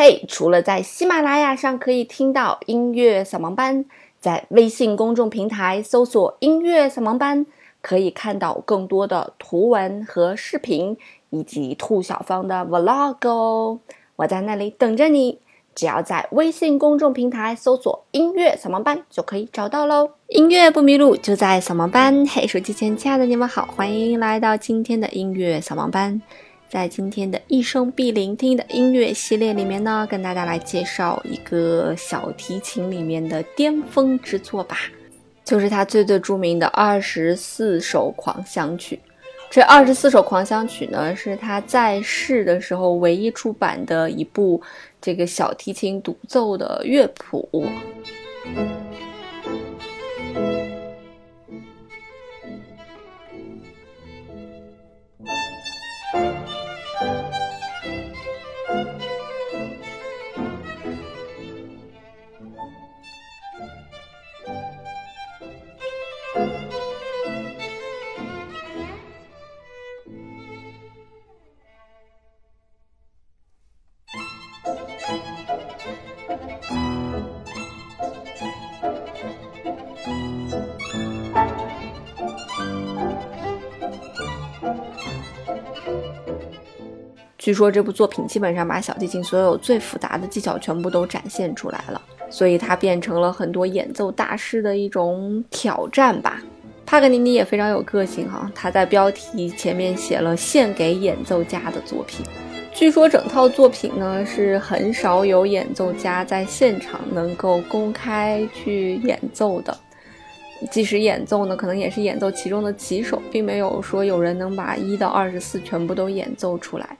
嘿，除了在喜马拉雅上可以听到音乐扫盲班，在微信公众平台搜索“音乐扫盲班”，可以看到更多的图文和视频，以及兔小芳的 vlog 哦。我在那里等着你，只要在微信公众平台搜索“音乐扫盲班”就可以找到喽。音乐不迷路，就在扫盲班。嘿，手机前亲爱的你们好，欢迎来到今天的音乐扫盲班。在今天的一生必聆听的音乐系列里面呢，跟大家来介绍一个小提琴里面的巅峰之作吧，就是他最最著名的二十四首狂想曲。这二十四首狂想曲呢，是他在世的时候唯一出版的一部这个小提琴独奏的乐谱。据说这部作品基本上把小提琴所有最复杂的技巧全部都展现出来了，所以它变成了很多演奏大师的一种挑战吧。帕格尼尼也非常有个性哈，他在标题前面写了“献给演奏家的作品”。据说整套作品呢是很少有演奏家在现场能够公开去演奏的，即使演奏呢，可能也是演奏其中的几首，并没有说有人能把一到二十四全部都演奏出来。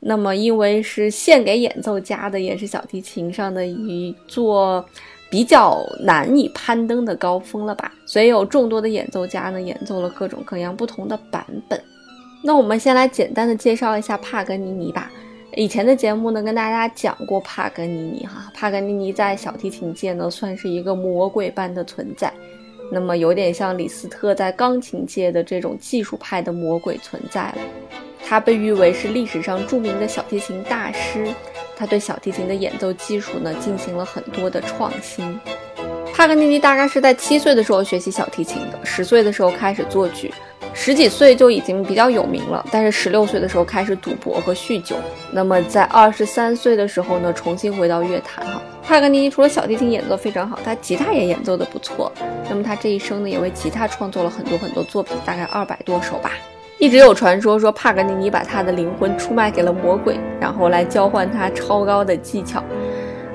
那么，因为是献给演奏家的，也是小提琴上的一座比较难以攀登的高峰了吧？所以有众多的演奏家呢，演奏了各种各样不同的版本。那我们先来简单的介绍一下帕格尼尼吧。以前的节目呢，跟大家讲过帕格尼尼哈，帕格尼尼在小提琴界呢，算是一个魔鬼般的存在。那么有点像李斯特在钢琴界的这种技术派的魔鬼存在了。他被誉为是历史上著名的小提琴大师，他对小提琴的演奏技术呢进行了很多的创新。帕格尼尼大概是在七岁的时候学习小提琴的，十岁的时候开始作曲，十几岁就已经比较有名了。但是十六岁的时候开始赌博和酗酒。那么在二十三岁的时候呢，重新回到乐坛哈。帕格尼尼除了小提琴演奏非常好，他吉他也演奏的不错。那么他这一生呢，也为吉他创作了很多很多作品，大概二百多首吧。一直有传说说帕格尼尼把他的灵魂出卖给了魔鬼，然后来交换他超高的技巧。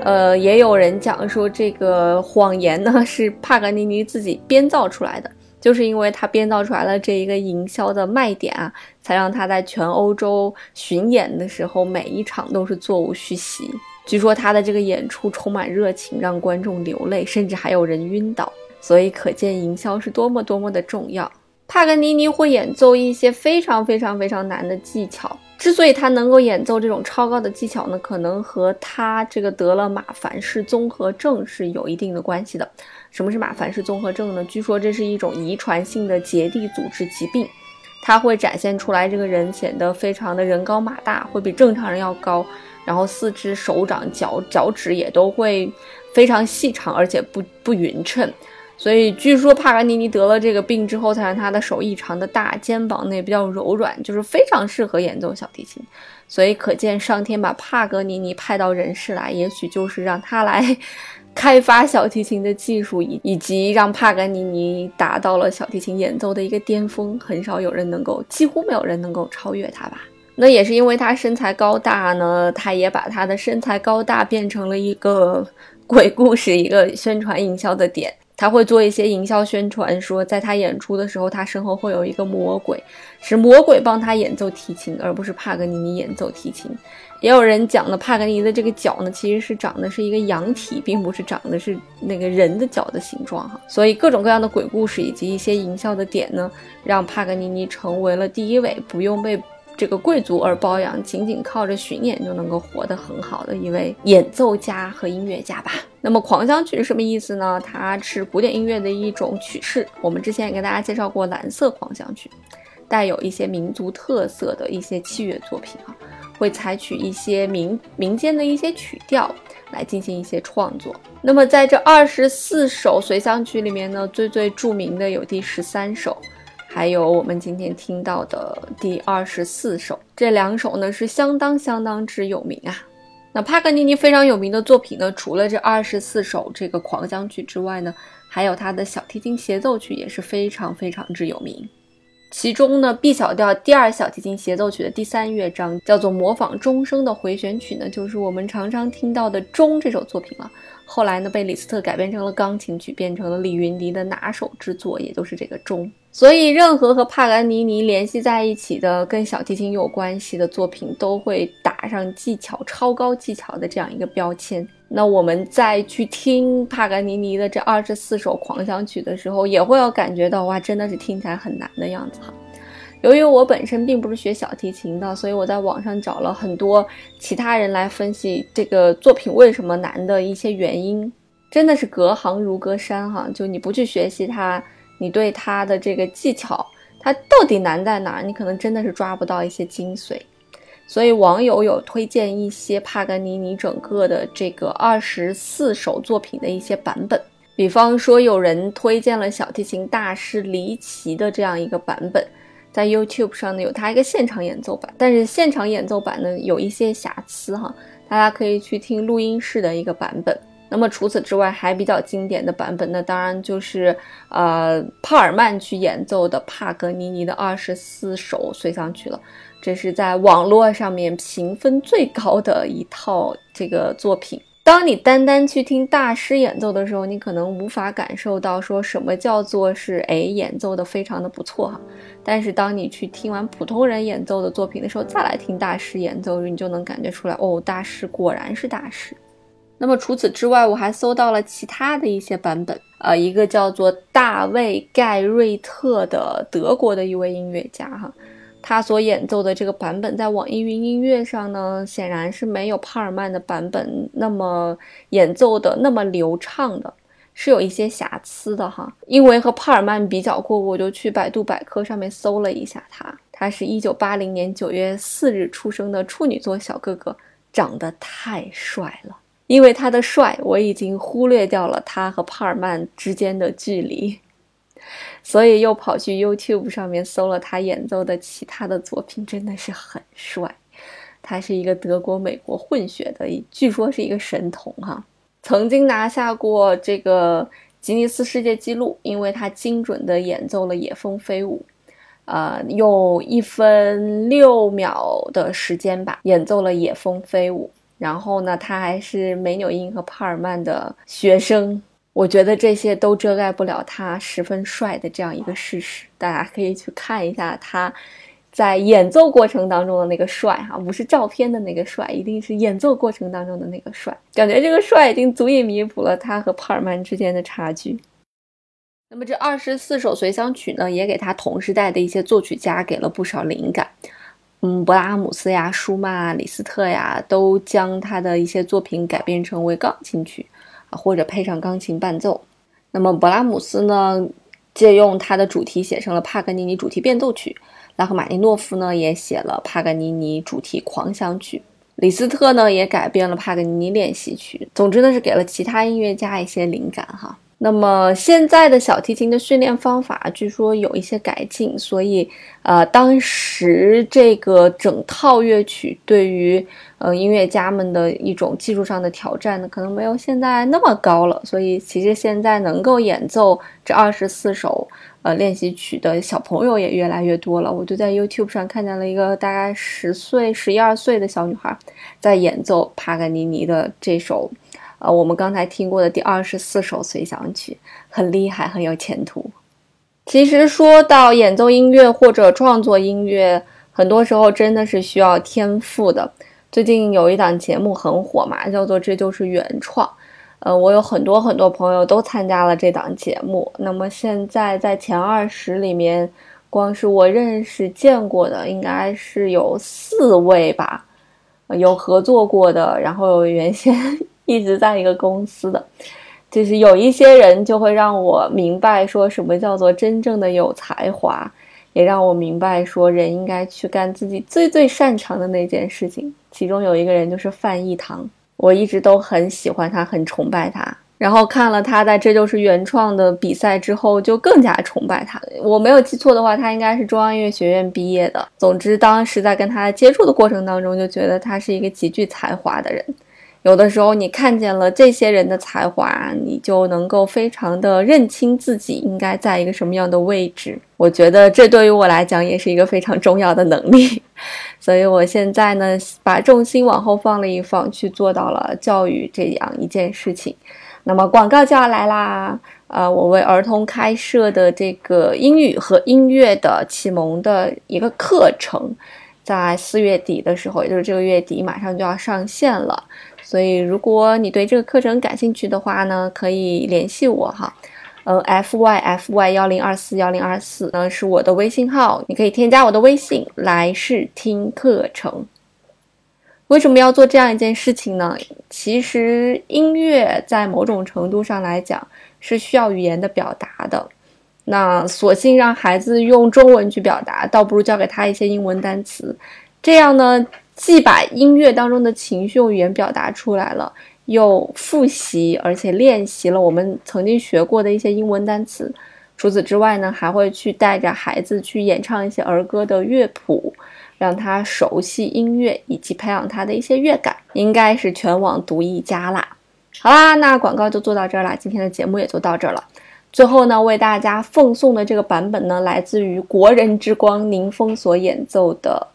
呃，也有人讲说这个谎言呢是帕格尼尼自己编造出来的，就是因为他编造出来了这一个营销的卖点啊，才让他在全欧洲巡演的时候每一场都是座无虚席。据说他的这个演出充满热情，让观众流泪，甚至还有人晕倒。所以可见营销是多么多么的重要。帕格尼尼会演奏一些非常非常非常难的技巧。之所以他能够演奏这种超高的技巧呢，可能和他这个得了马凡氏综合症是有一定的关系的。什么是马凡氏综合症呢？据说这是一种遗传性的结缔组织疾病，它会展现出来这个人显得非常的人高马大，会比正常人要高，然后四肢、手掌、脚脚趾也都会非常细长，而且不不匀称。所以据说帕格尼尼得了这个病之后，才让他的手异常的大，肩膀呢也比较柔软，就是非常适合演奏小提琴。所以可见上天把帕格尼尼派到人世来，也许就是让他来 开发小提琴的技术，以以及让帕格尼尼达到了小提琴演奏的一个巅峰，很少有人能够，几乎没有人能够超越他吧。那也是因为他身材高大呢，他也把他的身材高大变成了一个 鬼故事，一个宣传营销的点。他会做一些营销宣传，说在他演出的时候，他身后会有一个魔鬼，是魔鬼帮他演奏提琴，而不是帕格尼尼演奏提琴。也有人讲呢，帕格尼尼的这个脚呢，其实是长的是一个羊体，并不是长的是那个人的脚的形状哈。所以各种各样的鬼故事以及一些营销的点呢，让帕格尼尼成为了第一位不用被。这个贵族而包养，仅仅靠着巡演就能够活得很好的一位演奏家和音乐家吧。那么狂想曲是什么意思呢？它是古典音乐的一种曲式。我们之前也给大家介绍过蓝色狂想曲，带有一些民族特色的一些器乐作品啊。会采取一些民民间的一些曲调来进行一些创作。那么在这二十四首随想曲里面呢，最最著名的有第十三首，还有我们今天听到的第二十四首。这两首呢是相当相当之有名啊。那帕格尼尼非常有名的作品呢，除了这二十四首这个狂想曲之外呢，还有他的小提琴协奏曲也是非常非常之有名。其中呢，B 小调第二小提琴协奏曲的第三乐章叫做模仿钟声的回旋曲呢，就是我们常常听到的钟这首作品了。后来呢，被李斯特改编成了钢琴曲，变成了李云迪的拿手之作，也就是这个钟。所以，任何和帕格尼尼联系在一起的跟小提琴有关系的作品，都会打上技巧超高技巧的这样一个标签。那我们再去听帕格尼尼的这二十四首狂想曲的时候，也会有感觉到哇，真的是听起来很难的样子哈。由于我本身并不是学小提琴的，所以我在网上找了很多其他人来分析这个作品为什么难的一些原因，真的是隔行如隔山哈。就你不去学习它，你对它的这个技巧，它到底难在哪儿，你可能真的是抓不到一些精髓。所以网友有推荐一些帕格尼尼整个的这个二十四首作品的一些版本，比方说有人推荐了小提琴大师离奇的这样一个版本。在 YouTube 上呢有他一个现场演奏版，但是现场演奏版呢有一些瑕疵哈，大家可以去听录音室的一个版本。那么除此之外，还比较经典的版本，那当然就是呃帕尔曼去演奏的帕格尼尼的二十四首随想曲了。这是在网络上面评分最高的一套这个作品。当你单单去听大师演奏的时候，你可能无法感受到说什么叫做是哎演奏的非常的不错哈。但是当你去听完普通人演奏的作品的时候，再来听大师演奏，你就能感觉出来哦，大师果然是大师。那么除此之外，我还搜到了其他的一些版本，呃，一个叫做大卫盖瑞特的德国的一位音乐家哈。他所演奏的这个版本，在网易云音乐上呢，显然是没有帕尔曼的版本那么演奏的那么流畅的，是有一些瑕疵的哈。因为和帕尔曼比较过，我就去百度百科上面搜了一下他。他是一九八零年九月四日出生的处女座小哥哥，长得太帅了。因为他的帅，我已经忽略掉了他和帕尔曼之间的距离。所以又跑去 YouTube 上面搜了他演奏的其他的作品，真的是很帅。他是一个德国美国混血的，据说是一个神童哈，曾经拿下过这个吉尼斯世界纪录，因为他精准的演奏了《野蜂飞舞》，呃，用一分六秒的时间吧演奏了《野蜂飞舞》。然后呢，他还是梅纽因和帕尔曼的学生。我觉得这些都遮盖不了他十分帅的这样一个事实，大家可以去看一下他在演奏过程当中的那个帅哈，不是照片的那个帅，一定是演奏过程当中的那个帅，感觉这个帅已经足以弥补了他和帕尔曼之间的差距。那么这二十四首随想曲呢，也给他同时代的一些作曲家给了不少灵感，嗯，勃拉姆斯呀、舒曼、李斯特呀，都将他的一些作品改编成为钢琴曲啊。或者配上钢琴伴奏，那么勃拉姆斯呢，借用他的主题写成了帕格尼尼主题变奏曲；拉赫玛尼诺夫呢，也写了帕格尼尼主题狂想曲；李斯特呢，也改编了帕格尼尼练习曲。总之呢，是给了其他音乐家一些灵感哈。那么现在的小提琴的训练方法据说有一些改进，所以呃，当时这个整套乐曲对于呃音乐家们的一种技术上的挑战呢，可能没有现在那么高了。所以其实现在能够演奏这二十四首呃练习曲的小朋友也越来越多了。我就在 YouTube 上看见了一个大概十岁、十一二岁的小女孩在演奏帕格尼尼的这首。呃，我们刚才听过的第二十四首随想曲很厉害，很有前途。其实说到演奏音乐或者创作音乐，很多时候真的是需要天赋的。最近有一档节目很火嘛，叫做《这就是原创》。呃，我有很多很多朋友都参加了这档节目。那么现在在前二十里面，光是我认识见过的，应该是有四位吧，有合作过的，然后有原先。一直在一个公司的，就是有一些人就会让我明白说什么叫做真正的有才华，也让我明白说人应该去干自己最最擅长的那件事情。其中有一个人就是范逸堂，我一直都很喜欢他，很崇拜他。然后看了他在这就是原创的比赛之后，就更加崇拜他。我没有记错的话，他应该是中央音乐学院毕业的。总之，当时在跟他接触的过程当中，就觉得他是一个极具才华的人。有的时候，你看见了这些人的才华，你就能够非常的认清自己应该在一个什么样的位置。我觉得这对于我来讲也是一个非常重要的能力。所以我现在呢，把重心往后放了一放，去做到了教育这样一件事情。那么广告就要来啦！呃，我为儿童开设的这个英语和音乐的启蒙的一个课程，在四月底的时候，也就是这个月底，马上就要上线了。所以，如果你对这个课程感兴趣的话呢，可以联系我哈。呃，f y f y 幺零二四幺零二四呢是我的微信号，你可以添加我的微信来试听课程。为什么要做这样一件事情呢？其实音乐在某种程度上来讲是需要语言的表达的。那索性让孩子用中文去表达，倒不如教给他一些英文单词。这样呢，既把音乐当中的情绪用语言表达出来了，又复习而且练习了我们曾经学过的一些英文单词。除此之外呢，还会去带着孩子去演唱一些儿歌的乐谱。让他熟悉音乐，以及培养他的一些乐感，应该是全网独一家啦。好啦，那广告就做到这儿啦，今天的节目也就到这儿了。最后呢，为大家奉送的这个版本呢，来自于国人之光宁峰所演奏的，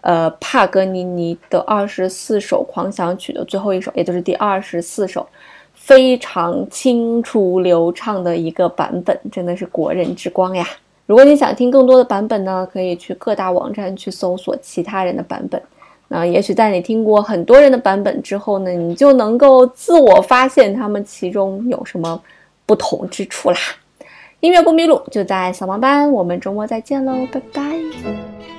呃，帕格尼尼的二十四首狂想曲的最后一首，也就是第二十四首，非常清楚流畅的一个版本，真的是国人之光呀。如果你想听更多的版本呢，可以去各大网站去搜索其他人的版本。那也许在你听过很多人的版本之后呢，你就能够自我发现他们其中有什么不同之处啦。音乐不迷路，就在扫盲班。我们周末再见喽，拜拜。